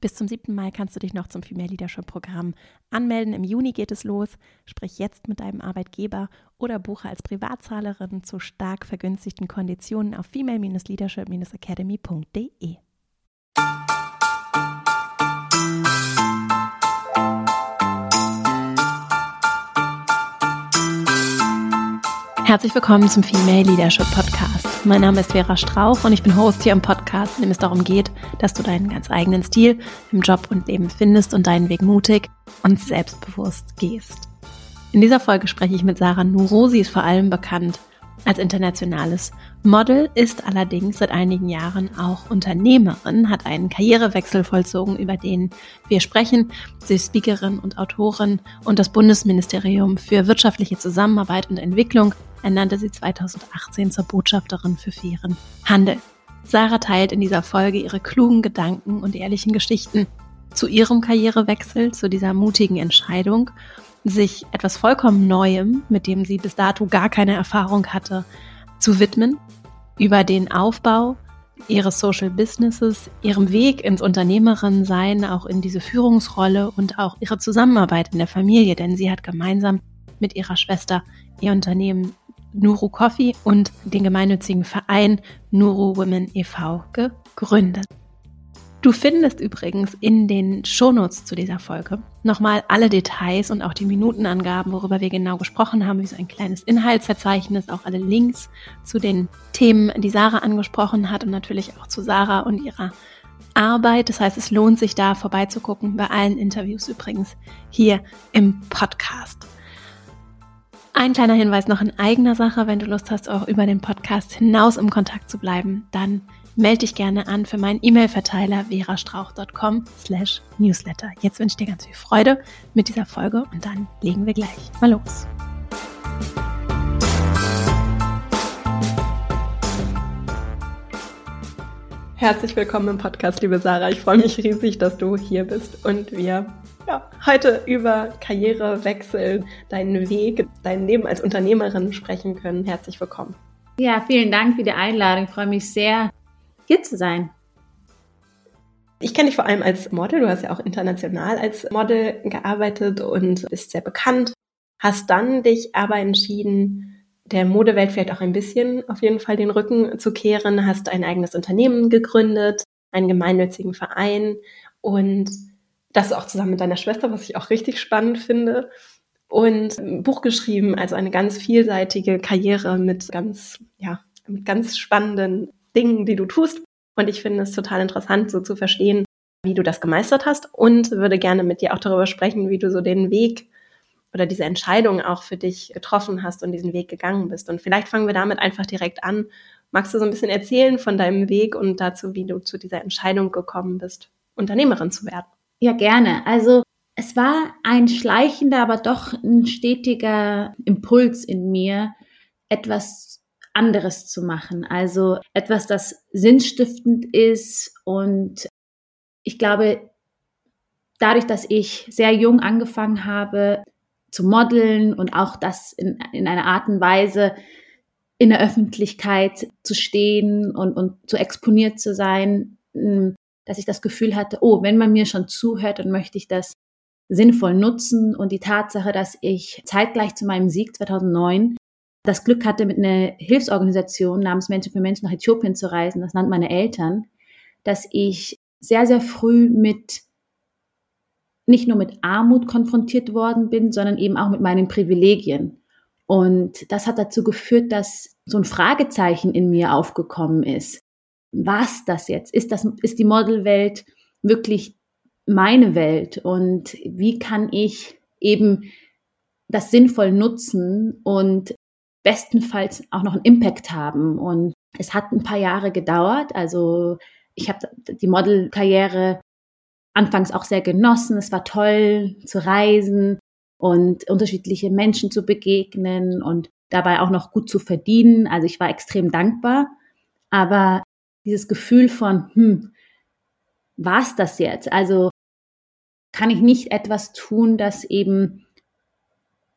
Bis zum 7. Mai kannst du dich noch zum Female Leadership Programm anmelden. Im Juni geht es los. Sprich jetzt mit deinem Arbeitgeber oder buche als Privatzahlerin zu stark vergünstigten Konditionen auf female-leadership-academy.de. Herzlich willkommen zum Female Leadership Podcast. Mein Name ist Vera Strauch und ich bin Host hier im Podcast, in dem es darum geht, dass du deinen ganz eigenen Stil im Job und Leben findest und deinen Weg mutig und selbstbewusst gehst. In dieser Folge spreche ich mit Sarah Nuro. Sie ist vor allem bekannt als internationales Model, ist allerdings seit einigen Jahren auch Unternehmerin, hat einen Karrierewechsel vollzogen, über den wir sprechen. Sie ist Speakerin und Autorin und das Bundesministerium für wirtschaftliche Zusammenarbeit und Entwicklung ernannte sie 2018 zur Botschafterin für fairen Handel. Sarah teilt in dieser Folge ihre klugen Gedanken und ehrlichen Geschichten zu ihrem Karrierewechsel, zu dieser mutigen Entscheidung sich etwas vollkommen Neuem, mit dem sie bis dato gar keine Erfahrung hatte, zu widmen, über den Aufbau ihres Social Businesses, ihrem Weg ins Unternehmerin-Sein, auch in diese Führungsrolle und auch ihre Zusammenarbeit in der Familie, denn sie hat gemeinsam mit ihrer Schwester ihr Unternehmen Nuru Coffee und den gemeinnützigen Verein Nuru Women e.V. gegründet. Du findest übrigens in den Shownotes zu dieser Folge nochmal alle Details und auch die Minutenangaben, worüber wir genau gesprochen haben, wie so ein kleines Inhaltsverzeichnis, auch alle Links zu den Themen, die Sarah angesprochen hat und natürlich auch zu Sarah und ihrer Arbeit. Das heißt, es lohnt sich da vorbeizugucken, bei allen Interviews übrigens hier im Podcast. Ein kleiner Hinweis noch in eigener Sache, wenn du Lust hast, auch über den Podcast hinaus im Kontakt zu bleiben, dann melde dich gerne an für meinen E-Mail-Verteiler verastrauch.com slash newsletter. Jetzt wünsche ich dir ganz viel Freude mit dieser Folge und dann legen wir gleich mal los. Herzlich willkommen im Podcast, liebe Sarah. Ich freue mich riesig, dass du hier bist und wir ja, heute über Karrierewechsel, deinen Weg, dein Leben als Unternehmerin sprechen können. Herzlich willkommen. Ja, vielen Dank für die Einladung. Ich freue mich sehr, hier zu sein. Ich kenne dich vor allem als Model. Du hast ja auch international als Model gearbeitet und bist sehr bekannt. Hast dann dich aber entschieden, der Modewelt vielleicht auch ein bisschen auf jeden Fall den Rücken zu kehren. Hast ein eigenes Unternehmen gegründet, einen gemeinnützigen Verein und das auch zusammen mit deiner Schwester, was ich auch richtig spannend finde. Und ein Buch geschrieben, also eine ganz vielseitige Karriere mit ganz, ja, mit ganz spannenden Dingen, die du tust. Und ich finde es total interessant, so zu verstehen, wie du das gemeistert hast und würde gerne mit dir auch darüber sprechen, wie du so den Weg oder diese Entscheidung auch für dich getroffen hast und diesen Weg gegangen bist. Und vielleicht fangen wir damit einfach direkt an. Magst du so ein bisschen erzählen von deinem Weg und dazu, wie du zu dieser Entscheidung gekommen bist, Unternehmerin zu werden? Ja, gerne. Also es war ein schleichender, aber doch ein stetiger Impuls in mir, etwas anderes zu machen. Also etwas, das sinnstiftend ist. Und ich glaube, dadurch, dass ich sehr jung angefangen habe zu modeln und auch das in, in einer Art und Weise in der Öffentlichkeit zu stehen und, und zu exponiert zu sein, hm, dass ich das Gefühl hatte, oh, wenn man mir schon zuhört, dann möchte ich das sinnvoll nutzen. Und die Tatsache, dass ich zeitgleich zu meinem Sieg 2009 das Glück hatte, mit einer Hilfsorganisation namens Menschen für Menschen nach Äthiopien zu reisen, das nannten meine Eltern, dass ich sehr, sehr früh mit nicht nur mit Armut konfrontiert worden bin, sondern eben auch mit meinen Privilegien. Und das hat dazu geführt, dass so ein Fragezeichen in mir aufgekommen ist. Was das jetzt? Ist das, ist die Modelwelt wirklich meine Welt? Und wie kann ich eben das sinnvoll nutzen und bestenfalls auch noch einen Impact haben. Und es hat ein paar Jahre gedauert. Also ich habe die Modelkarriere anfangs auch sehr genossen. Es war toll zu reisen und unterschiedliche Menschen zu begegnen und dabei auch noch gut zu verdienen. Also ich war extrem dankbar. Aber dieses Gefühl von, hm, war's das jetzt? Also kann ich nicht etwas tun, das eben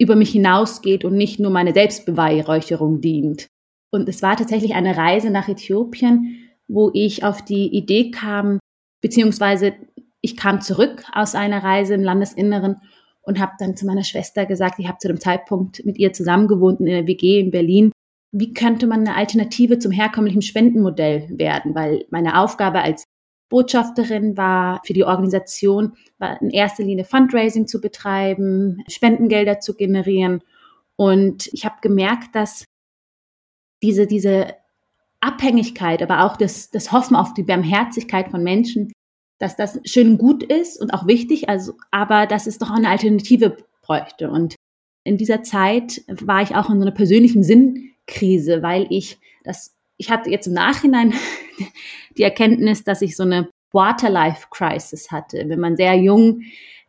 über mich hinausgeht und nicht nur meine Selbstbeweihräucherung dient. Und es war tatsächlich eine Reise nach Äthiopien, wo ich auf die Idee kam, beziehungsweise ich kam zurück aus einer Reise im Landesinneren und habe dann zu meiner Schwester gesagt, ich habe zu dem Zeitpunkt mit ihr zusammengewohnt in der WG in Berlin. Wie könnte man eine Alternative zum herkömmlichen Spendenmodell werden? Weil meine Aufgabe als Botschafterin war für die Organisation, war in erster Linie Fundraising zu betreiben, Spendengelder zu generieren. Und ich habe gemerkt, dass diese, diese Abhängigkeit, aber auch das, das Hoffen auf die Barmherzigkeit von Menschen, dass das schön gut ist und auch wichtig, also, aber dass es doch eine Alternative bräuchte. Und in dieser Zeit war ich auch in so einer persönlichen Sinnkrise, weil ich das, ich hatte jetzt im Nachhinein die Erkenntnis, dass ich so eine Waterlife-Crisis hatte. Wenn man sehr jung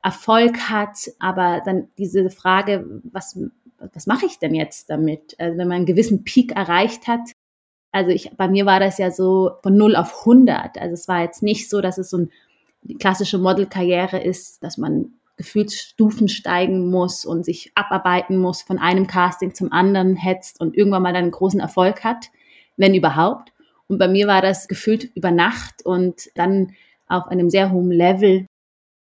Erfolg hat, aber dann diese Frage, was, was mache ich denn jetzt damit? Also wenn man einen gewissen Peak erreicht hat, also ich, bei mir war das ja so von 0 auf 100. Also es war jetzt nicht so, dass es so ein, die klassische Modelkarriere ist, dass man gefühlt Stufen steigen muss und sich abarbeiten muss, von einem Casting zum anderen hetzt und irgendwann mal einen großen Erfolg hat, wenn überhaupt. Und bei mir war das gefühlt über Nacht und dann auf einem sehr hohen Level,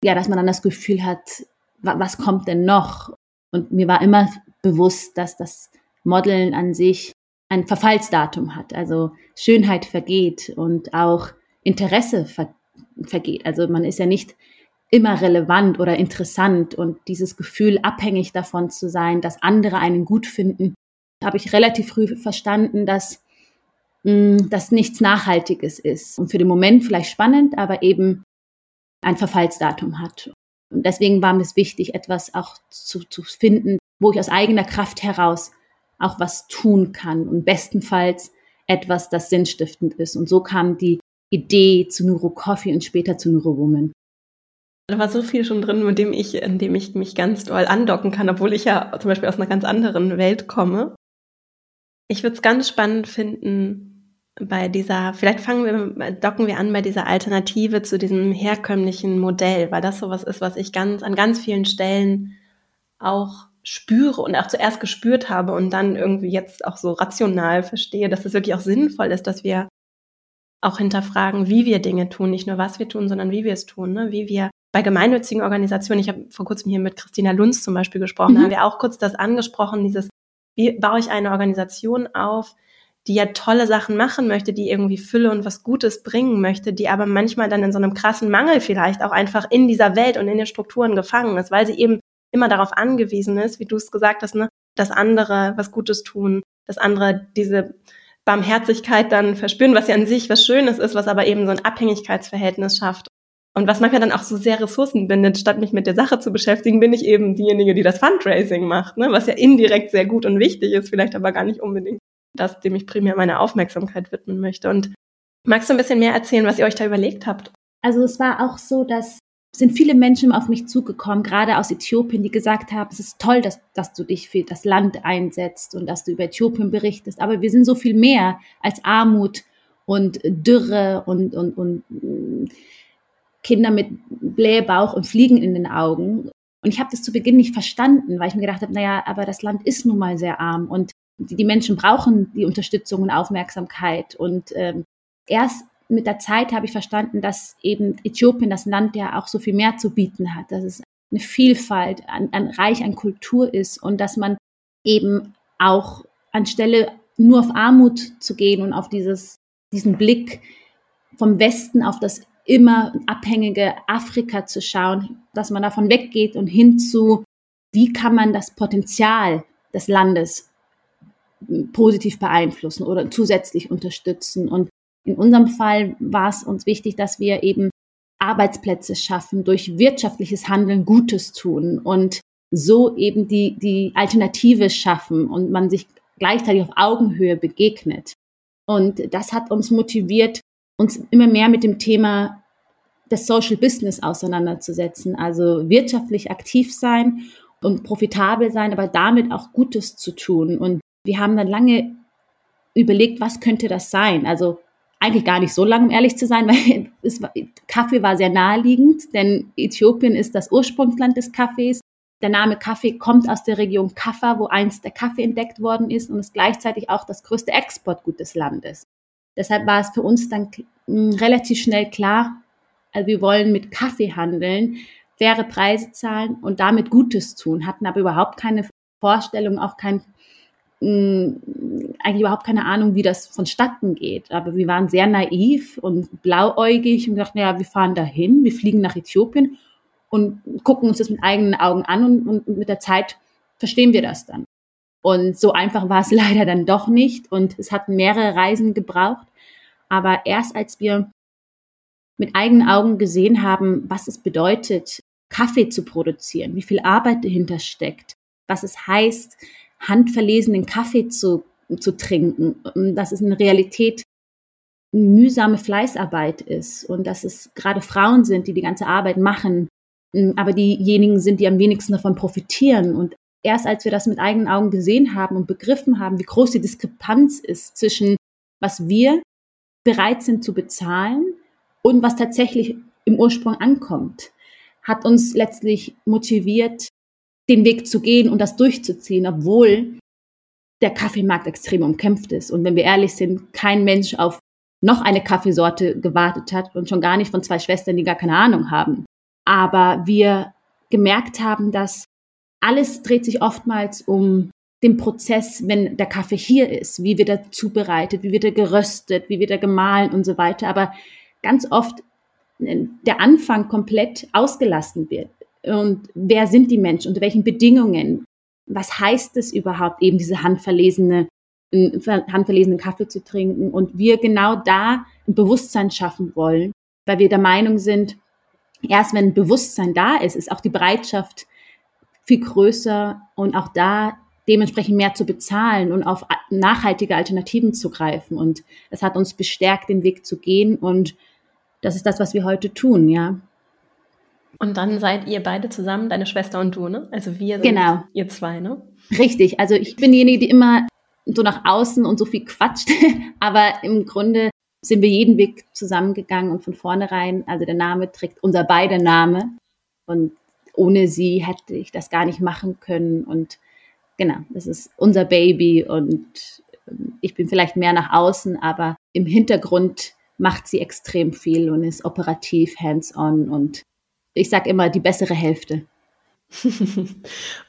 ja, dass man dann das Gefühl hat, was kommt denn noch? Und mir war immer bewusst, dass das Modeln an sich ein Verfallsdatum hat. Also Schönheit vergeht und auch Interesse ver vergeht. Also man ist ja nicht immer relevant oder interessant und dieses Gefühl, abhängig davon zu sein, dass andere einen gut finden, habe ich relativ früh verstanden, dass mm, das nichts Nachhaltiges ist und für den Moment vielleicht spannend, aber eben ein Verfallsdatum hat. Und deswegen war mir es wichtig, etwas auch zu, zu finden, wo ich aus eigener Kraft heraus auch was tun kann und bestenfalls etwas, das sinnstiftend ist. Und so kam die Idee zu Neuro Coffee und später zu Neuro Woman. Da war so viel schon drin, mit dem ich, in dem ich mich ganz doll andocken kann, obwohl ich ja zum Beispiel aus einer ganz anderen Welt komme. Ich würde es ganz spannend finden, bei dieser, vielleicht fangen wir, docken wir an bei dieser Alternative zu diesem herkömmlichen Modell, weil das sowas ist, was ich ganz, an ganz vielen Stellen auch spüre und auch zuerst gespürt habe und dann irgendwie jetzt auch so rational verstehe, dass es wirklich auch sinnvoll ist, dass wir auch hinterfragen, wie wir Dinge tun, nicht nur was wir tun, sondern wie wir es tun, ne? wie wir bei gemeinnützigen Organisationen, ich habe vor kurzem hier mit Christina Lunz zum Beispiel gesprochen, mhm. da haben wir auch kurz das angesprochen, dieses, wie baue ich eine Organisation auf, die ja tolle Sachen machen möchte, die irgendwie Fülle und was Gutes bringen möchte, die aber manchmal dann in so einem krassen Mangel vielleicht auch einfach in dieser Welt und in den Strukturen gefangen ist, weil sie eben immer darauf angewiesen ist, wie du es gesagt hast, ne, dass andere was Gutes tun, dass andere diese Barmherzigkeit dann verspüren, was ja an sich was Schönes ist, was aber eben so ein Abhängigkeitsverhältnis schafft. Und was manchmal dann auch so sehr Ressourcen bindet, statt mich mit der Sache zu beschäftigen, bin ich eben diejenige, die das Fundraising macht, ne? was ja indirekt sehr gut und wichtig ist, vielleicht aber gar nicht unbedingt das, dem ich primär meine Aufmerksamkeit widmen möchte. Und magst du ein bisschen mehr erzählen, was ihr euch da überlegt habt? Also es war auch so, dass sind viele Menschen auf mich zugekommen, gerade aus Äthiopien, die gesagt haben, es ist toll, dass, dass du dich für das Land einsetzt und dass du über Äthiopien berichtest. Aber wir sind so viel mehr als Armut und Dürre und, und, und mm, Kinder mit Blähbauch und Fliegen in den Augen. Und ich habe das zu Beginn nicht verstanden, weil ich mir gedacht habe, naja, aber das Land ist nun mal sehr arm und die, Menschen brauchen die Unterstützung und Aufmerksamkeit. Und ähm, erst mit der Zeit habe ich verstanden, dass eben Äthiopien, das Land ja auch so viel mehr zu bieten hat, dass es eine Vielfalt, an, an reich an Kultur ist und dass man eben auch anstelle nur auf Armut zu gehen und auf dieses, diesen Blick vom Westen auf das immer abhängige Afrika zu schauen, dass man davon weggeht und hin zu, wie kann man das Potenzial des Landes positiv beeinflussen oder zusätzlich unterstützen. Und in unserem Fall war es uns wichtig, dass wir eben Arbeitsplätze schaffen, durch wirtschaftliches Handeln Gutes tun und so eben die, die Alternative schaffen und man sich gleichzeitig auf Augenhöhe begegnet. Und das hat uns motiviert, uns immer mehr mit dem Thema des Social Business auseinanderzusetzen, also wirtschaftlich aktiv sein und profitabel sein, aber damit auch Gutes zu tun. Und wir haben dann lange überlegt, was könnte das sein? Also eigentlich gar nicht so lange, um ehrlich zu sein, weil es Kaffee war sehr naheliegend, denn Äthiopien ist das Ursprungsland des Kaffees. Der Name Kaffee kommt aus der Region Kaffa, wo einst der Kaffee entdeckt worden ist und ist gleichzeitig auch das größte Exportgut des Landes. Deshalb war es für uns dann relativ schnell klar, Also wir wollen mit Kaffee handeln, faire Preise zahlen und damit Gutes tun, hatten aber überhaupt keine Vorstellung, auch kein eigentlich überhaupt keine Ahnung, wie das vonstatten geht. Aber wir waren sehr naiv und blauäugig und dachten, ja, wir fahren dahin, wir fliegen nach Äthiopien und gucken uns das mit eigenen Augen an und, und mit der Zeit verstehen wir das dann. Und so einfach war es leider dann doch nicht und es hat mehrere Reisen gebraucht. Aber erst als wir mit eigenen Augen gesehen haben, was es bedeutet, Kaffee zu produzieren, wie viel Arbeit dahinter steckt, was es heißt, handverlesenen Kaffee zu, zu trinken, dass es in Realität mühsame Fleißarbeit ist und dass es gerade Frauen sind, die die ganze Arbeit machen, aber diejenigen sind, die am wenigsten davon profitieren. Und erst als wir das mit eigenen Augen gesehen haben und begriffen haben, wie groß die Diskrepanz ist zwischen was wir bereit sind zu bezahlen und was tatsächlich im Ursprung ankommt, hat uns letztlich motiviert, den Weg zu gehen und das durchzuziehen, obwohl der Kaffeemarkt extrem umkämpft ist. Und wenn wir ehrlich sind, kein Mensch auf noch eine Kaffeesorte gewartet hat und schon gar nicht von zwei Schwestern, die gar keine Ahnung haben. Aber wir gemerkt haben, dass alles dreht sich oftmals um den Prozess, wenn der Kaffee hier ist, wie wird er zubereitet, wie wird er geröstet, wie wird er gemahlen und so weiter. Aber ganz oft äh, der Anfang komplett ausgelassen wird. Und wer sind die Menschen, unter welchen Bedingungen? Was heißt es überhaupt, eben diese handverlesene, handverlesenen Kaffee zu trinken? Und wir genau da ein Bewusstsein schaffen wollen, weil wir der Meinung sind, erst wenn Bewusstsein da ist, ist auch die Bereitschaft viel größer und auch da dementsprechend mehr zu bezahlen und auf nachhaltige Alternativen zu greifen. Und es hat uns bestärkt, den Weg zu gehen. Und das ist das, was wir heute tun, ja. Und dann seid ihr beide zusammen, deine Schwester und du, ne? Also wir sind genau. ihr zwei, ne? Richtig. Also ich bin diejenige, die immer so nach außen und so viel quatscht, aber im Grunde sind wir jeden Weg zusammengegangen und von vornherein, also der Name trägt unser beider Name und ohne sie hätte ich das gar nicht machen können und genau, das ist unser Baby und ähm, ich bin vielleicht mehr nach außen, aber im Hintergrund macht sie extrem viel und ist operativ, hands-on und ich sage immer die bessere Hälfte.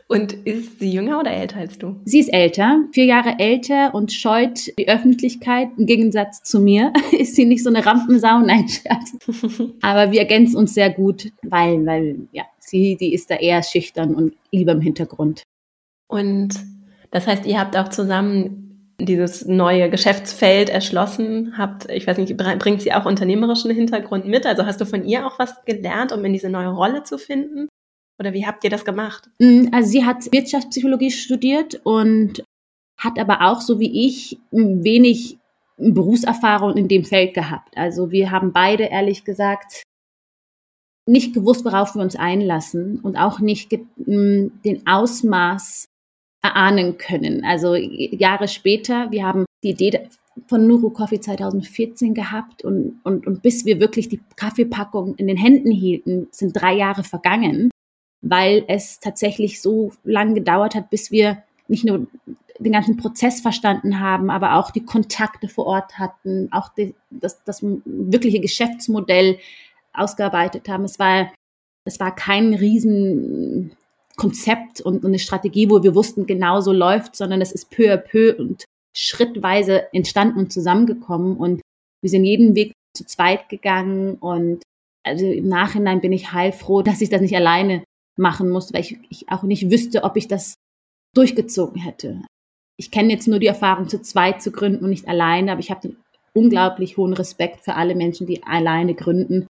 und ist sie jünger oder älter als du? Sie ist älter, vier Jahre älter und scheut die Öffentlichkeit. Im Gegensatz zu mir ist sie nicht so eine Rampensau, nein, Scherz. Aber wir ergänzen uns sehr gut, weil, weil, ja, sie, die ist da eher schüchtern und lieber im Hintergrund. Und das heißt, ihr habt auch zusammen dieses neue Geschäftsfeld erschlossen habt. Ich weiß nicht, bringt sie auch unternehmerischen Hintergrund mit? Also hast du von ihr auch was gelernt, um in diese neue Rolle zu finden? Oder wie habt ihr das gemacht? Mm, also sie hat Wirtschaftspsychologie studiert und hat aber auch, so wie ich, wenig Berufserfahrung in dem Feld gehabt. Also wir haben beide, ehrlich gesagt, nicht gewusst, worauf wir uns einlassen und auch nicht den Ausmaß erahnen können. Also Jahre später, wir haben die Idee von Nuru Coffee 2014 gehabt und, und, und bis wir wirklich die Kaffeepackung in den Händen hielten, sind drei Jahre vergangen, weil es tatsächlich so lange gedauert hat, bis wir nicht nur den ganzen Prozess verstanden haben, aber auch die Kontakte vor Ort hatten, auch die, das, das wirkliche Geschäftsmodell ausgearbeitet haben. Es war, es war kein riesen Konzept und, eine Strategie, wo wir wussten, genau so läuft, sondern es ist peu à peu und schrittweise entstanden und zusammengekommen und wir sind jeden Weg zu zweit gegangen und also im Nachhinein bin ich heilfroh, dass ich das nicht alleine machen musste, weil ich, ich auch nicht wüsste, ob ich das durchgezogen hätte. Ich kenne jetzt nur die Erfahrung, zu zweit zu gründen und nicht alleine, aber ich habe unglaublich hohen Respekt für alle Menschen, die alleine gründen,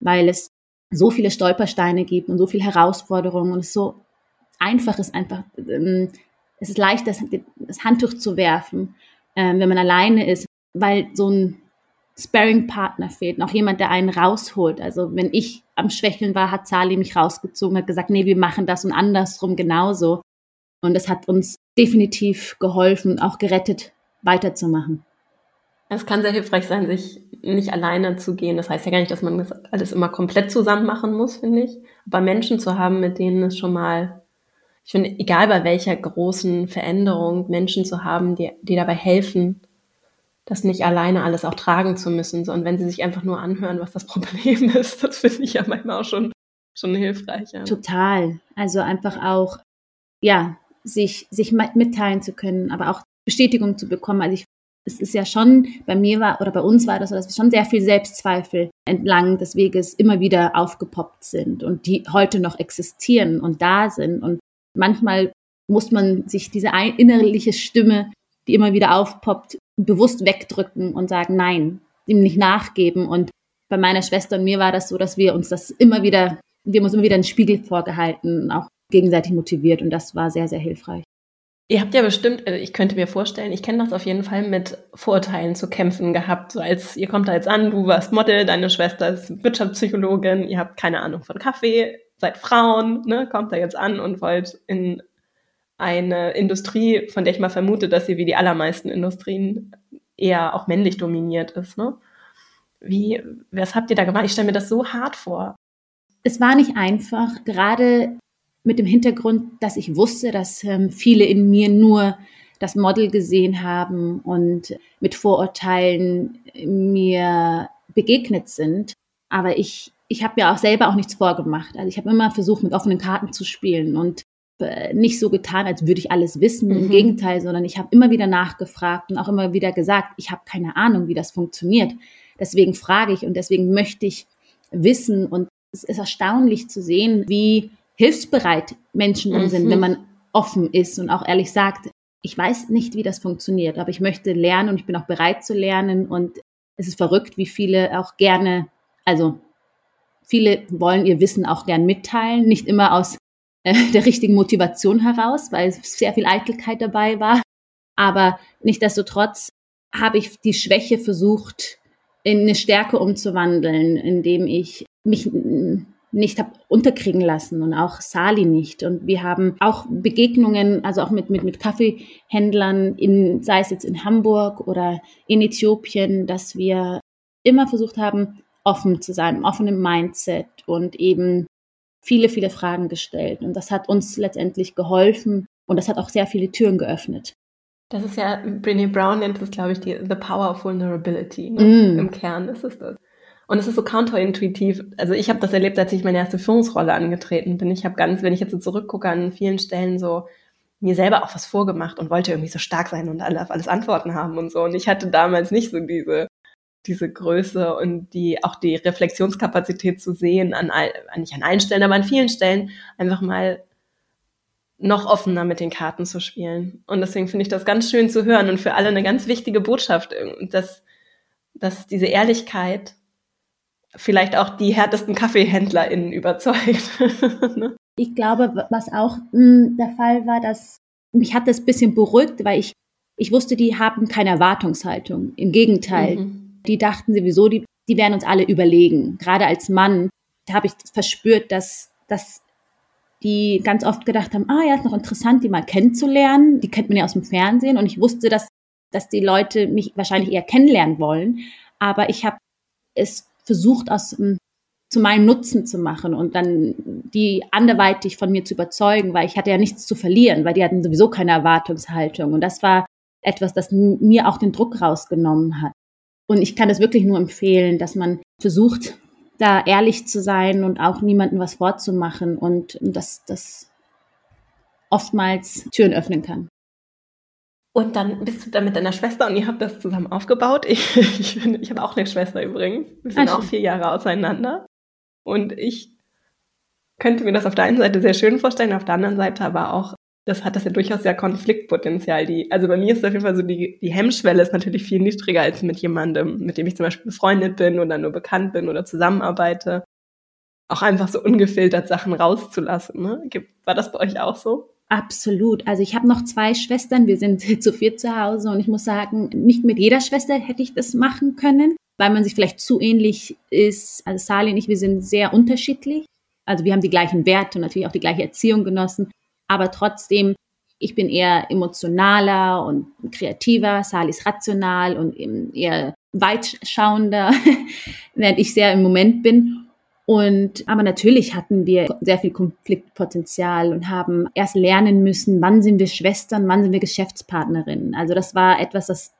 weil es so viele Stolpersteine gibt und so viele Herausforderungen und es so einfach ist, einfach, ähm, es ist leicht, das, das Handtuch zu werfen, ähm, wenn man alleine ist, weil so ein Sparring-Partner fehlt, noch jemand, der einen rausholt. Also wenn ich am Schwächeln war, hat Sali mich rausgezogen, hat gesagt, nee, wir machen das und andersrum genauso. Und das hat uns definitiv geholfen, auch gerettet, weiterzumachen. Es kann sehr hilfreich sein, sich nicht alleine zu gehen. Das heißt ja gar nicht, dass man das alles immer komplett zusammen machen muss, finde ich. Aber Menschen zu haben, mit denen es schon mal, ich finde, egal bei welcher großen Veränderung, Menschen zu haben, die, die dabei helfen, das nicht alleine alles auch tragen zu müssen, sondern wenn sie sich einfach nur anhören, was das Problem ist, das finde ich ja manchmal auch schon, schon hilfreich. Total. Also einfach auch, ja, sich, sich mitteilen zu können, aber auch Bestätigung zu bekommen. Also ich, es ist ja schon, bei mir war oder bei uns war das so, dass wir schon sehr viel Selbstzweifel entlang des Weges immer wieder aufgepoppt sind und die heute noch existieren und da sind. Und manchmal muss man sich diese innerliche Stimme, die immer wieder aufpoppt, bewusst wegdrücken und sagen, nein, ihm nicht nachgeben. Und bei meiner Schwester und mir war das so, dass wir uns das immer wieder, wir haben uns immer wieder einen Spiegel vorgehalten, auch gegenseitig motiviert und das war sehr, sehr hilfreich. Ihr habt ja bestimmt, also ich könnte mir vorstellen, ich kenne das auf jeden Fall mit Vorurteilen zu kämpfen gehabt. So als ihr kommt da jetzt an, du warst Model, deine Schwester ist Wirtschaftspsychologin, ihr habt keine Ahnung von Kaffee, seid Frauen, ne, kommt da jetzt an und wollt in eine Industrie, von der ich mal vermute, dass sie wie die allermeisten Industrien eher auch männlich dominiert ist. Ne? Wie, was habt ihr da gemacht? Ich stelle mir das so hart vor. Es war nicht einfach, gerade mit dem Hintergrund, dass ich wusste, dass ähm, viele in mir nur das Model gesehen haben und mit Vorurteilen mir begegnet sind. Aber ich, ich habe mir auch selber auch nichts vorgemacht. Also ich habe immer versucht, mit offenen Karten zu spielen und äh, nicht so getan, als würde ich alles wissen. Mhm. Im Gegenteil, sondern ich habe immer wieder nachgefragt und auch immer wieder gesagt, ich habe keine Ahnung, wie das funktioniert. Deswegen frage ich und deswegen möchte ich wissen. Und es ist erstaunlich zu sehen, wie hilfsbereit Menschen dann mhm. sind, wenn man offen ist und auch ehrlich sagt, ich weiß nicht, wie das funktioniert, aber ich möchte lernen und ich bin auch bereit zu lernen. Und es ist verrückt, wie viele auch gerne, also viele wollen ihr Wissen auch gern mitteilen, nicht immer aus äh, der richtigen Motivation heraus, weil sehr viel Eitelkeit dabei war. Aber nichtdestotrotz habe ich die Schwäche versucht, in eine Stärke umzuwandeln, indem ich mich nicht habe unterkriegen lassen und auch Sali nicht. Und wir haben auch Begegnungen, also auch mit, mit, mit Kaffeehändlern, in, sei es jetzt in Hamburg oder in Äthiopien, dass wir immer versucht haben, offen zu sein, offen im Mindset und eben viele, viele Fragen gestellt. Und das hat uns letztendlich geholfen und das hat auch sehr viele Türen geöffnet. Das ist ja, Brené Brown nennt es, glaube ich, die The Power of Vulnerability. Ne? Mm. Im Kern ist es das. Und es ist so counterintuitiv. Also ich habe das erlebt, als ich meine erste Führungsrolle angetreten bin. Ich habe ganz, wenn ich jetzt so zurückgucke, an vielen Stellen so mir selber auch was vorgemacht und wollte irgendwie so stark sein und alle auf alles Antworten haben und so. Und ich hatte damals nicht so diese diese Größe und die auch die Reflexionskapazität zu sehen, an, all, nicht an allen Stellen, aber an vielen Stellen einfach mal noch offener mit den Karten zu spielen. Und deswegen finde ich das ganz schön zu hören und für alle eine ganz wichtige Botschaft, dass, dass diese Ehrlichkeit vielleicht auch die härtesten KaffeehändlerInnen überzeugt. Ne? ich glaube, was auch mh, hm, der Fall war, dass mich hat das ein bisschen beruhigt, weil ich, ich wusste, die haben keine Erwartungshaltung. Im Gegenteil. Mhm die dachten sowieso, die, die werden uns alle überlegen. Gerade als Mann habe ich verspürt, dass, dass die ganz oft gedacht haben, ah ja, ist noch interessant, die mal kennenzulernen. Die kennt man ja aus dem Fernsehen. Und ich wusste, dass, dass die Leute mich wahrscheinlich eher kennenlernen wollen. Aber ich habe es versucht, aus hm, zu meinem Nutzen zu machen und dann die anderweitig von mir zu überzeugen, weil ich hatte ja nichts zu verlieren, weil die hatten sowieso keine Erwartungshaltung. Und das war etwas, das mir auch den Druck rausgenommen hat. Und ich kann das wirklich nur empfehlen, dass man versucht, da ehrlich zu sein und auch niemandem was vorzumachen und dass das oftmals Türen öffnen kann. Und dann bist du da mit deiner Schwester und ihr habt das zusammen aufgebaut. Ich, ich, ich habe auch eine Schwester übrigens. Wir sind Ach, auch vier Jahre auseinander. Und ich könnte mir das auf der einen Seite sehr schön vorstellen, auf der anderen Seite aber auch das hat das ja durchaus ja Konfliktpotenzial. Die, also bei mir ist auf jeden Fall so, die, die Hemmschwelle ist natürlich viel niedriger als mit jemandem, mit dem ich zum Beispiel befreundet bin oder nur bekannt bin oder zusammenarbeite. Auch einfach so ungefiltert Sachen rauszulassen. Ne? War das bei euch auch so? Absolut. Also ich habe noch zwei Schwestern, wir sind zu viert zu Hause und ich muss sagen, nicht mit jeder Schwester hätte ich das machen können, weil man sich vielleicht zu ähnlich ist. Also Sali und ich, wir sind sehr unterschiedlich. Also wir haben die gleichen Werte und natürlich auch die gleiche Erziehung genossen aber trotzdem, ich bin eher emotionaler und kreativer, Sali ist rational und eher weitschauender, während ich sehr im Moment bin. Und aber natürlich hatten wir sehr viel Konfliktpotenzial und haben erst lernen müssen, wann sind wir Schwestern, wann sind wir Geschäftspartnerinnen. Also das war etwas, das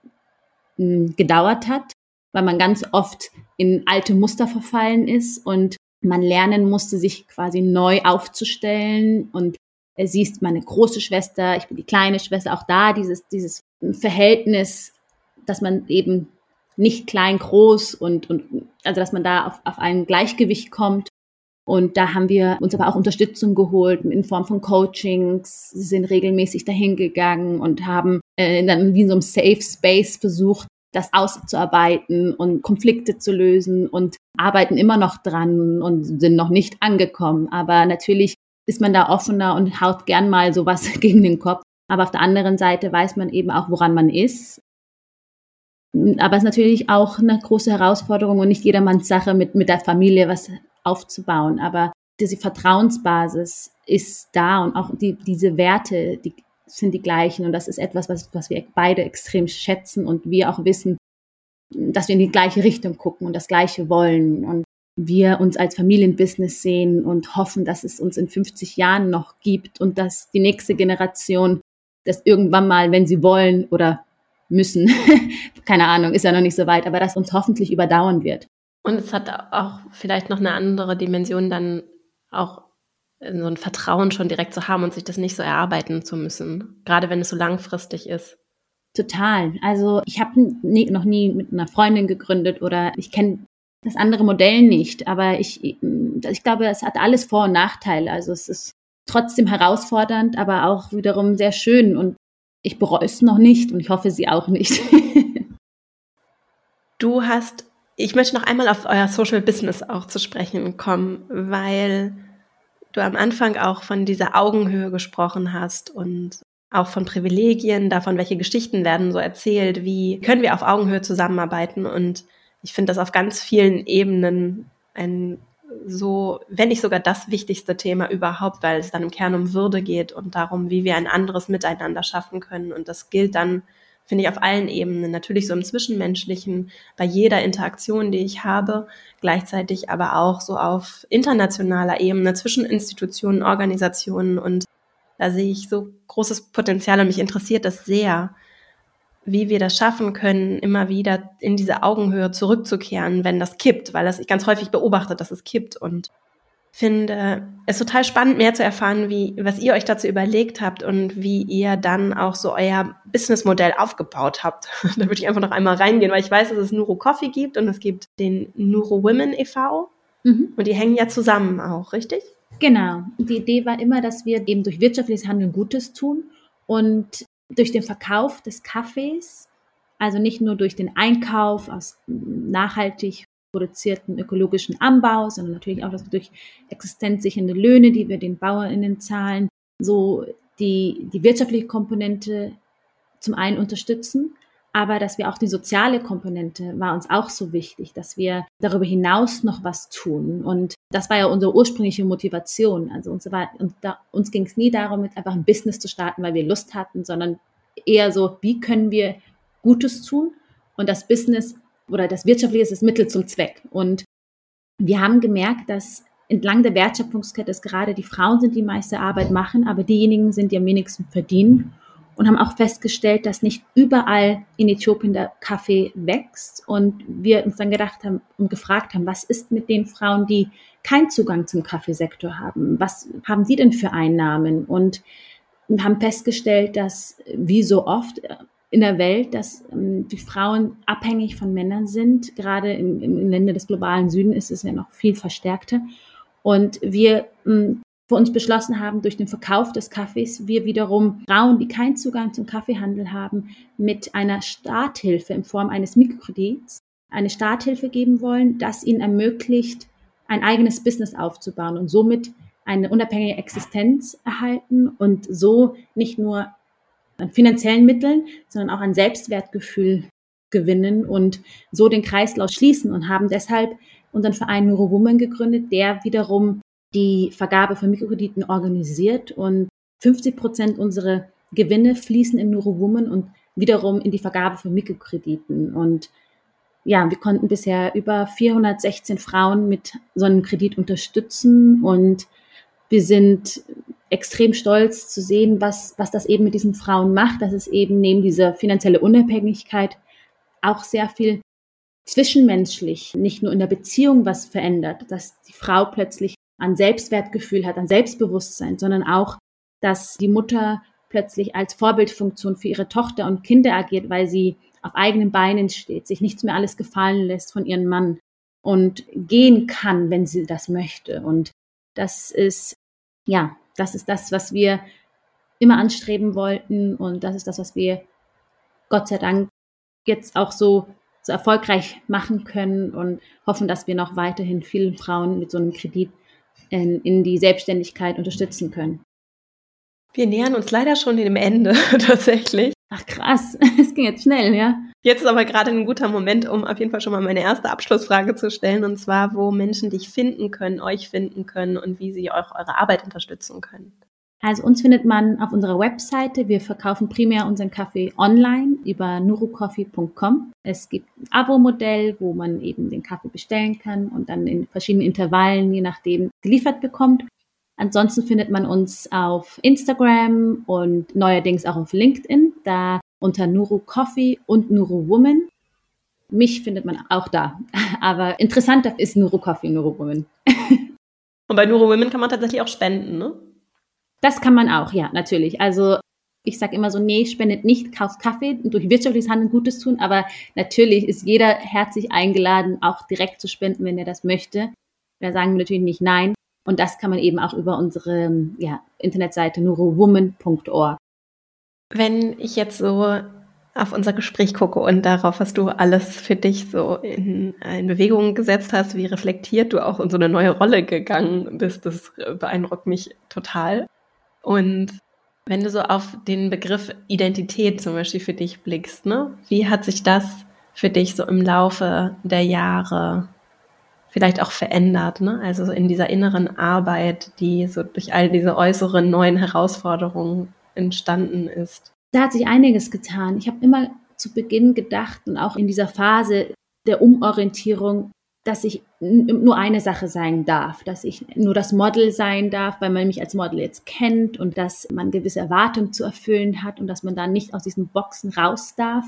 hm, gedauert hat, weil man ganz oft in alte Muster verfallen ist und man lernen musste, sich quasi neu aufzustellen und sie ist meine große Schwester, ich bin die kleine Schwester, auch da dieses, dieses Verhältnis, dass man eben nicht klein, groß und, und also dass man da auf, auf ein Gleichgewicht kommt. Und da haben wir uns aber auch Unterstützung geholt in Form von Coachings, Sie sind regelmäßig dahin gegangen und haben äh, dann wie in so einem Safe Space versucht, das auszuarbeiten und Konflikte zu lösen und arbeiten immer noch dran und sind noch nicht angekommen. Aber natürlich ist man da offener und haut gern mal sowas gegen den Kopf. Aber auf der anderen Seite weiß man eben auch, woran man ist. Aber es ist natürlich auch eine große Herausforderung und nicht jedermanns Sache, mit, mit der Familie was aufzubauen. Aber diese Vertrauensbasis ist da und auch die, diese Werte, die sind die gleichen. Und das ist etwas, was, was wir beide extrem schätzen und wir auch wissen, dass wir in die gleiche Richtung gucken und das Gleiche wollen. Und wir uns als Familienbusiness sehen und hoffen, dass es uns in 50 Jahren noch gibt und dass die nächste Generation das irgendwann mal, wenn sie wollen oder müssen, keine Ahnung, ist ja noch nicht so weit, aber das uns hoffentlich überdauern wird. Und es hat auch vielleicht noch eine andere Dimension, dann auch so ein Vertrauen schon direkt zu haben und sich das nicht so erarbeiten zu müssen, gerade wenn es so langfristig ist. Total. Also ich habe noch nie mit einer Freundin gegründet oder ich kenne das andere Modell nicht. Aber ich, ich glaube, es hat alles Vor- und Nachteile. Also es ist trotzdem herausfordernd, aber auch wiederum sehr schön. Und ich bereue es noch nicht und ich hoffe, Sie auch nicht. du hast, ich möchte noch einmal auf euer Social Business auch zu sprechen kommen, weil du am Anfang auch von dieser Augenhöhe gesprochen hast und auch von Privilegien, davon, welche Geschichten werden so erzählt, wie können wir auf Augenhöhe zusammenarbeiten und ich finde das auf ganz vielen Ebenen ein so, wenn nicht sogar das wichtigste Thema überhaupt, weil es dann im Kern um Würde geht und darum, wie wir ein anderes Miteinander schaffen können. Und das gilt dann, finde ich, auf allen Ebenen. Natürlich so im Zwischenmenschlichen, bei jeder Interaktion, die ich habe, gleichzeitig aber auch so auf internationaler Ebene zwischen Institutionen, Organisationen. Und da sehe ich so großes Potenzial und mich interessiert das sehr, wie wir das schaffen können, immer wieder in diese Augenhöhe zurückzukehren, wenn das kippt, weil das ich ganz häufig beobachte, dass es kippt und finde es total spannend, mehr zu erfahren, wie, was ihr euch dazu überlegt habt und wie ihr dann auch so euer Businessmodell aufgebaut habt. da würde ich einfach noch einmal reingehen, weil ich weiß, dass es Nuro Coffee gibt und es gibt den Nuro Women e.V. Mhm. Und die hängen ja zusammen auch, richtig? Genau. Die Idee war immer, dass wir eben durch wirtschaftliches Handeln Gutes tun und durch den Verkauf des Kaffees, also nicht nur durch den Einkauf aus nachhaltig produzierten ökologischen Anbau, sondern natürlich auch durch existenzsichernde Löhne, die wir den BauerInnen zahlen, so die, die wirtschaftliche Komponente zum einen unterstützen, aber dass wir auch die soziale Komponente war uns auch so wichtig, dass wir darüber hinaus noch was tun. Und das war ja unsere ursprüngliche Motivation. Also uns, war, uns ging es nie darum, jetzt einfach ein Business zu starten, weil wir Lust hatten, sondern eher so, wie können wir Gutes tun? Und das Business oder das Wirtschaftliche ist das Mittel zum Zweck. Und wir haben gemerkt, dass entlang der Wertschöpfungskette es gerade die Frauen sind, die meiste Arbeit machen, aber diejenigen sind, die am wenigsten verdienen und haben auch festgestellt, dass nicht überall in Äthiopien der Kaffee wächst. Und wir uns dann gedacht haben und gefragt haben, was ist mit den Frauen, die keinen Zugang zum Kaffeesektor haben? Was haben die denn für Einnahmen? Und haben festgestellt, dass wie so oft in der Welt, dass ähm, die Frauen abhängig von Männern sind. Gerade im, im Länder des globalen Süden ist es ja noch viel verstärkter. Und wir ähm, für uns beschlossen haben, durch den Verkauf des Kaffees wir wiederum Frauen, die keinen Zugang zum Kaffeehandel haben, mit einer Starthilfe in Form eines Mikrokredits eine Starthilfe geben wollen, das ihnen ermöglicht, ein eigenes Business aufzubauen und somit eine unabhängige Existenz erhalten und so nicht nur an finanziellen Mitteln, sondern auch an Selbstwertgefühl gewinnen und so den Kreislauf schließen und haben deshalb unseren Verein Neuro Woman gegründet, der wiederum die Vergabe von Mikrokrediten organisiert und 50 Prozent unserer Gewinne fließen in Neurowoman und wiederum in die Vergabe von Mikrokrediten. Und ja, wir konnten bisher über 416 Frauen mit so einem Kredit unterstützen und wir sind extrem stolz zu sehen, was, was das eben mit diesen Frauen macht, dass es eben neben dieser finanzielle Unabhängigkeit auch sehr viel zwischenmenschlich, nicht nur in der Beziehung was verändert, dass die Frau plötzlich an Selbstwertgefühl hat, an Selbstbewusstsein, sondern auch, dass die Mutter plötzlich als Vorbildfunktion für ihre Tochter und Kinder agiert, weil sie auf eigenen Beinen steht, sich nichts mehr alles gefallen lässt von ihrem Mann und gehen kann, wenn sie das möchte. Und das ist, ja, das ist das, was wir immer anstreben wollten und das ist das, was wir Gott sei Dank jetzt auch so, so erfolgreich machen können und hoffen, dass wir noch weiterhin vielen Frauen mit so einem Kredit in, in die Selbstständigkeit unterstützen können. Wir nähern uns leider schon dem Ende tatsächlich. Ach krass, es ging jetzt schnell, ja. Jetzt ist aber gerade ein guter Moment, um auf jeden Fall schon mal meine erste Abschlussfrage zu stellen, und zwar, wo Menschen dich finden können, euch finden können und wie sie auch eure Arbeit unterstützen können. Also uns findet man auf unserer Webseite. Wir verkaufen primär unseren Kaffee online über nurucoffee.com. Es gibt ein Abo-Modell, wo man eben den Kaffee bestellen kann und dann in verschiedenen Intervallen, je nachdem, geliefert bekommt. Ansonsten findet man uns auf Instagram und neuerdings auch auf LinkedIn, da unter Nuru Coffee und Nuru Woman. Mich findet man auch da. Aber interessanter ist Nuru Coffee, Nuru Woman. und bei Nuru Women kann man tatsächlich auch spenden, ne? Das kann man auch, ja, natürlich. Also ich sage immer so, nee, spendet nicht, kauft Kaffee, durch wirtschaftliches Handeln Gutes tun, aber natürlich ist jeder herzlich eingeladen, auch direkt zu spenden, wenn er das möchte. Da sagen wir natürlich nicht nein. Und das kann man eben auch über unsere ja, Internetseite neurowoman.org. Wenn ich jetzt so auf unser Gespräch gucke und darauf, was du alles für dich so in, in Bewegung gesetzt hast, wie reflektiert du auch in so eine neue Rolle gegangen bist, das beeindruckt mich total. Und wenn du so auf den Begriff Identität zum Beispiel für dich blickst, ne, wie hat sich das für dich so im Laufe der Jahre vielleicht auch verändert, ne? Also in dieser inneren Arbeit, die so durch all diese äußeren neuen Herausforderungen entstanden ist. Da hat sich einiges getan. Ich habe immer zu Beginn gedacht und auch in dieser Phase der Umorientierung, dass ich nur eine Sache sein darf, dass ich nur das Model sein darf, weil man mich als Model jetzt kennt und dass man gewisse Erwartungen zu erfüllen hat und dass man dann nicht aus diesen Boxen raus darf.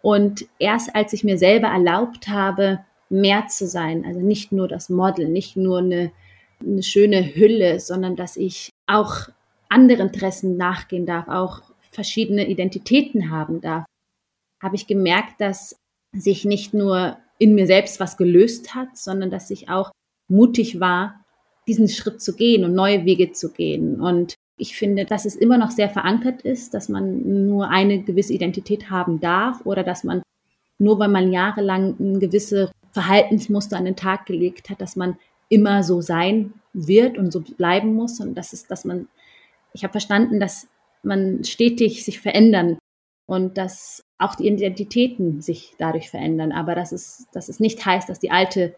Und erst als ich mir selber erlaubt habe, mehr zu sein, also nicht nur das Model, nicht nur eine, eine schöne Hülle, sondern dass ich auch andere Interessen nachgehen darf, auch verschiedene Identitäten haben darf, habe ich gemerkt, dass sich nicht nur in mir selbst was gelöst hat, sondern dass ich auch mutig war, diesen Schritt zu gehen und neue Wege zu gehen. Und ich finde, dass es immer noch sehr verankert ist, dass man nur eine gewisse Identität haben darf oder dass man nur weil man jahrelang ein gewisse Verhaltensmuster an den Tag gelegt hat, dass man immer so sein wird und so bleiben muss und das ist, dass man, ich habe verstanden, dass man stetig sich verändern und dass auch die Identitäten sich dadurch verändern, aber dass es, dass es nicht heißt, dass die alte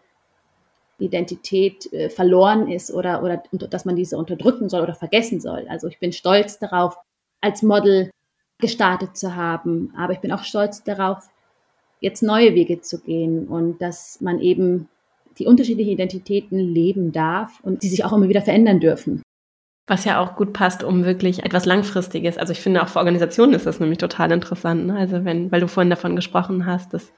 Identität äh, verloren ist oder, oder dass man diese unterdrücken soll oder vergessen soll. Also ich bin stolz darauf, als Model gestartet zu haben, aber ich bin auch stolz darauf, jetzt neue Wege zu gehen und dass man eben die unterschiedlichen Identitäten leben darf und die sich auch immer wieder verändern dürfen. Was ja auch gut passt, um wirklich etwas Langfristiges. Also ich finde auch für Organisationen ist das nämlich total interessant. Ne? Also wenn, weil du vorhin davon gesprochen hast, dass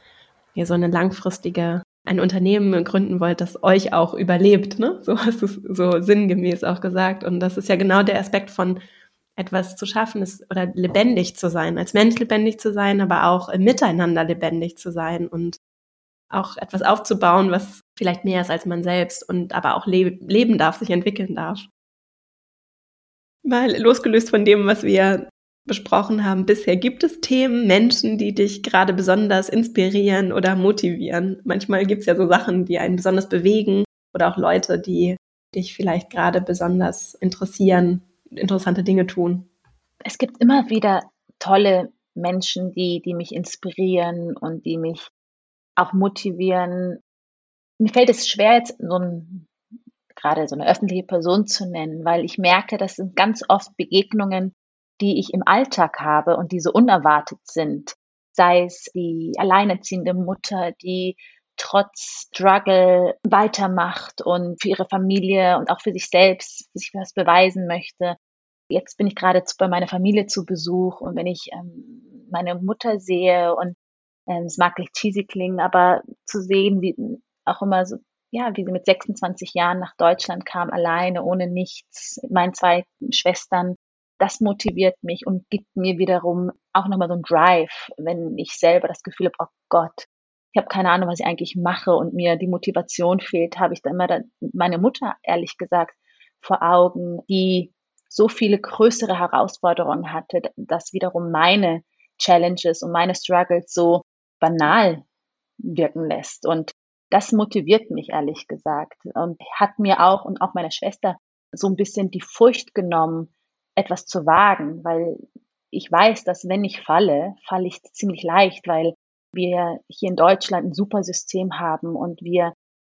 ihr so eine langfristige, ein Unternehmen gründen wollt, das euch auch überlebt, ne? So hast du es so sinngemäß auch gesagt. Und das ist ja genau der Aspekt von etwas zu schaffen ist oder lebendig zu sein, als Mensch lebendig zu sein, aber auch im Miteinander lebendig zu sein und auch etwas aufzubauen, was vielleicht mehr ist als man selbst und aber auch le leben darf, sich entwickeln darf. Mal losgelöst von dem, was wir besprochen haben bisher, gibt es Themen, Menschen, die dich gerade besonders inspirieren oder motivieren? Manchmal gibt es ja so Sachen, die einen besonders bewegen oder auch Leute, die dich vielleicht gerade besonders interessieren, interessante Dinge tun. Es gibt immer wieder tolle Menschen, die, die mich inspirieren und die mich auch motivieren. Mir fällt es schwer, jetzt so ein gerade so eine öffentliche Person zu nennen, weil ich merke, das sind ganz oft Begegnungen, die ich im Alltag habe und die so unerwartet sind. Sei es die alleinerziehende Mutter, die trotz Struggle weitermacht und für ihre Familie und auch für sich selbst sich was beweisen möchte. Jetzt bin ich gerade bei meiner Familie zu Besuch und wenn ich ähm, meine Mutter sehe und Ähm, es mag nicht cheesy klingen, aber zu sehen, wie auch immer so, ja, wie sie mit 26 Jahren nach Deutschland kam, alleine, ohne nichts, mit meinen zwei Schwestern, das motiviert mich und gibt mir wiederum auch nochmal so einen Drive, wenn ich selber das Gefühl habe, oh Gott, ich habe keine Ahnung, was ich eigentlich mache und mir die Motivation fehlt, habe ich dann immer meine Mutter, ehrlich gesagt, vor Augen, die so viele größere Herausforderungen hatte, dass wiederum meine Challenges und meine Struggles so banal wirken lässt. Und das motiviert mich ehrlich gesagt und hat mir auch und auch meiner Schwester so ein bisschen die Furcht genommen, etwas zu wagen, weil ich weiß, dass wenn ich falle, falle ich ziemlich leicht, weil wir hier in Deutschland ein super System haben und wir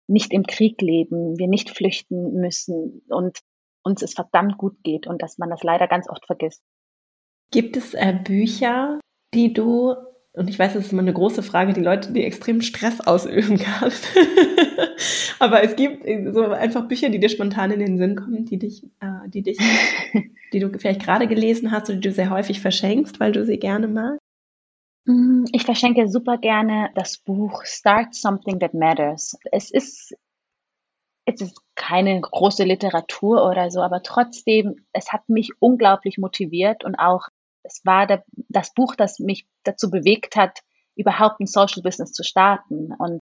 nicht im Krieg leben, wir nicht flüchten müssen und uns es verdammt gut geht und dass man das leider ganz oft vergisst. Gibt es äh, Bücher, die du, und ich weiß, das ist immer eine große Frage, die Leute, die extrem Stress ausüben kann, aber es gibt äh, so einfach Bücher, die dir spontan in den Sinn kommen, die dich, äh, die dich, die du vielleicht gerade gelesen hast oder die du sehr häufig verschenkst, weil du sie gerne magst? Mm, ich verschenke super gerne das Buch Start Something That Matters. Es ist, es ist keine große Literatur oder so, aber trotzdem, es hat mich unglaublich motiviert und auch, es war der, das Buch, das mich dazu bewegt hat, überhaupt ein Social Business zu starten. Und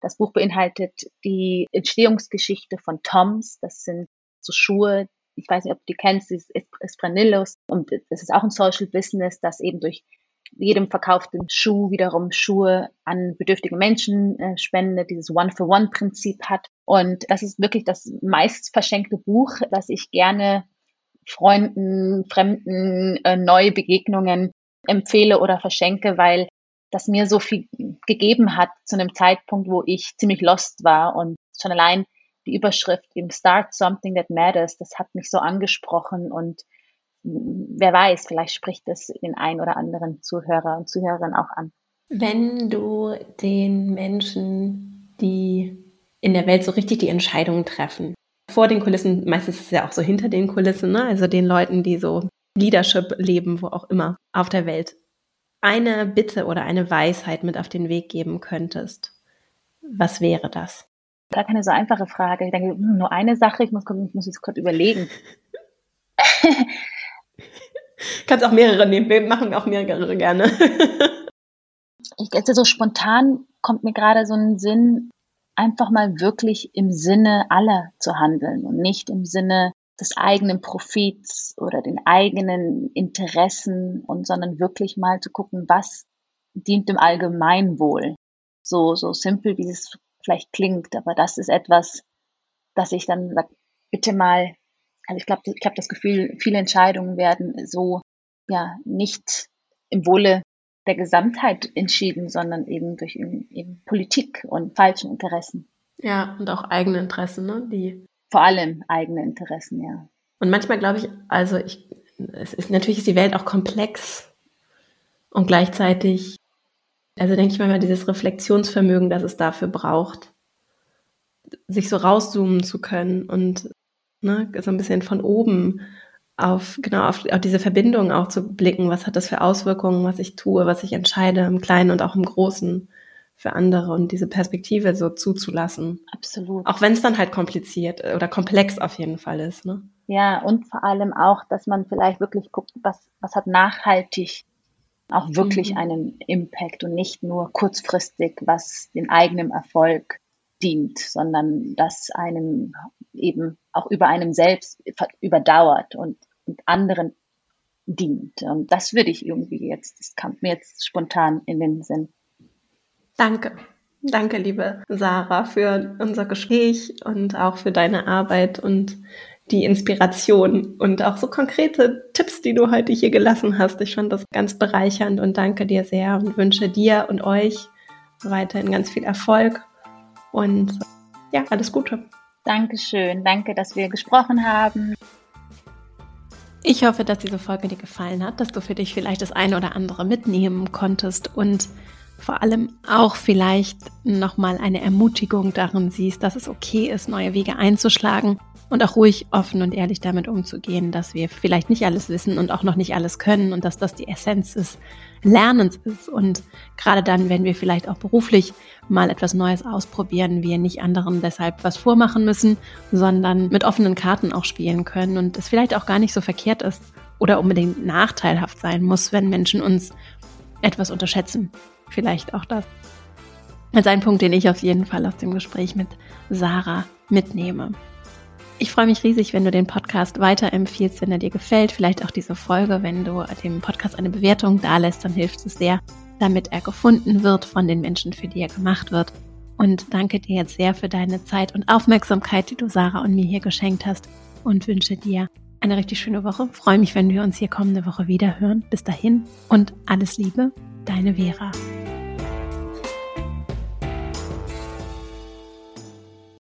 das Buch beinhaltet die Entstehungsgeschichte von Toms. Das sind so Schuhe, ich weiß nicht, ob du die kennst, ist Espranillos. Und das ist auch ein Social Business, das eben durch jedem verkauften Schuh wiederum Schuhe an bedürftige Menschen äh, spendet, dieses One-for-One-Prinzip hat. Und das ist wirklich das meist verschenkte Buch, das ich gerne Freunden, Fremden, äh, neue Begegnungen empfehle oder verschenke, weil das mir so viel gegeben hat zu einem Zeitpunkt, wo ich ziemlich lost war und schon allein die Überschrift im Start Something That Matters, das hat mich so angesprochen und wer weiß, vielleicht spricht es den ein oder anderen Zuhörer und Zuhörerinnen auch an. Wenn du den Menschen, die in der Welt so richtig die Entscheidungen treffen, vor den Kulissen, meistens ist es ja auch so hinter den Kulissen, ne? also den Leuten, die so Leadership leben, wo auch immer auf der Welt, eine Bitte oder eine Weisheit mit auf den Weg geben könntest, was wäre das? Gar keine so einfache Frage. Ich denke, hm, nur eine Sache, ich muss, ich muss jetzt kurz überlegen. Kannst auch mehrere nehmen. Wir machen auch mehrere gerne. ich jetzt so spontan kommt mir gerade so ein Sinn, einfach mal wirklich im Sinne aller zu handeln und nicht im Sinne des eigenen Profits oder den eigenen Interessen und sondern wirklich mal zu gucken, was dient dem Allgemeinwohl. So, so simpel, wie es vielleicht klingt, aber das ist etwas, dass ich dann sage, bitte mal also ich glaube, ich habe das Gefühl, viele Entscheidungen werden so ja nicht im Wohle der Gesamtheit entschieden, sondern eben durch eben Politik und falschen Interessen. Ja, und auch eigene Interessen, ne? Die vor allem eigene Interessen, ja. Und manchmal glaube ich, also ich, es ist natürlich ist die Welt auch komplex und gleichzeitig, also denke ich manchmal dieses Reflexionsvermögen, das es dafür braucht, sich so rauszoomen zu können und ne, so ein bisschen von oben auf, genau, auf, auf diese Verbindung auch zu blicken. Was hat das für Auswirkungen, was ich tue, was ich entscheide im Kleinen und auch im Großen für andere und diese Perspektive so zuzulassen. Absolut. Auch wenn es dann halt kompliziert oder komplex auf jeden Fall ist, ne? Ja, und vor allem auch, dass man vielleicht wirklich guckt, was, was hat nachhaltig auch wirklich mhm. einen Impact und nicht nur kurzfristig, was den eigenen Erfolg dient, sondern dass einem eben auch über einem selbst überdauert und, und anderen dient. Und das würde ich irgendwie jetzt, das kam mir jetzt spontan in den Sinn. Danke. Danke, liebe Sarah, für unser Gespräch und auch für deine Arbeit und die Inspiration und auch so konkrete Tipps, die du heute hier gelassen hast. Ich fand das ganz bereichernd und danke dir sehr und wünsche dir und euch weiterhin ganz viel Erfolg und ja, alles Gute. Dankeschön. Danke, dass wir gesprochen haben. Ich hoffe, dass diese Folge dir gefallen hat, dass du für dich vielleicht das eine oder andere mitnehmen konntest und vor allem auch vielleicht nochmal eine Ermutigung darin siehst, dass es okay ist, neue Wege einzuschlagen und auch ruhig offen und ehrlich damit umzugehen, dass wir vielleicht nicht alles wissen und auch noch nicht alles können und dass das die Essenz des Lernens ist. Und gerade dann, wenn wir vielleicht auch beruflich mal etwas Neues ausprobieren, wir nicht anderen deshalb was vormachen müssen, sondern mit offenen Karten auch spielen können und es vielleicht auch gar nicht so verkehrt ist oder unbedingt nachteilhaft sein muss, wenn Menschen uns etwas unterschätzen. Vielleicht auch das. Als ein Punkt, den ich auf jeden Fall aus dem Gespräch mit Sarah mitnehme. Ich freue mich riesig, wenn du den Podcast weiterempfiehlst, wenn er dir gefällt. Vielleicht auch diese Folge, wenn du dem Podcast eine Bewertung da lässt, dann hilft es sehr, damit er gefunden wird von den Menschen, für die er gemacht wird. Und danke dir jetzt sehr für deine Zeit und Aufmerksamkeit, die du Sarah und mir hier geschenkt hast und wünsche dir eine richtig schöne Woche. freue mich, wenn wir uns hier kommende Woche wieder hören. Bis dahin und alles Liebe, deine Vera.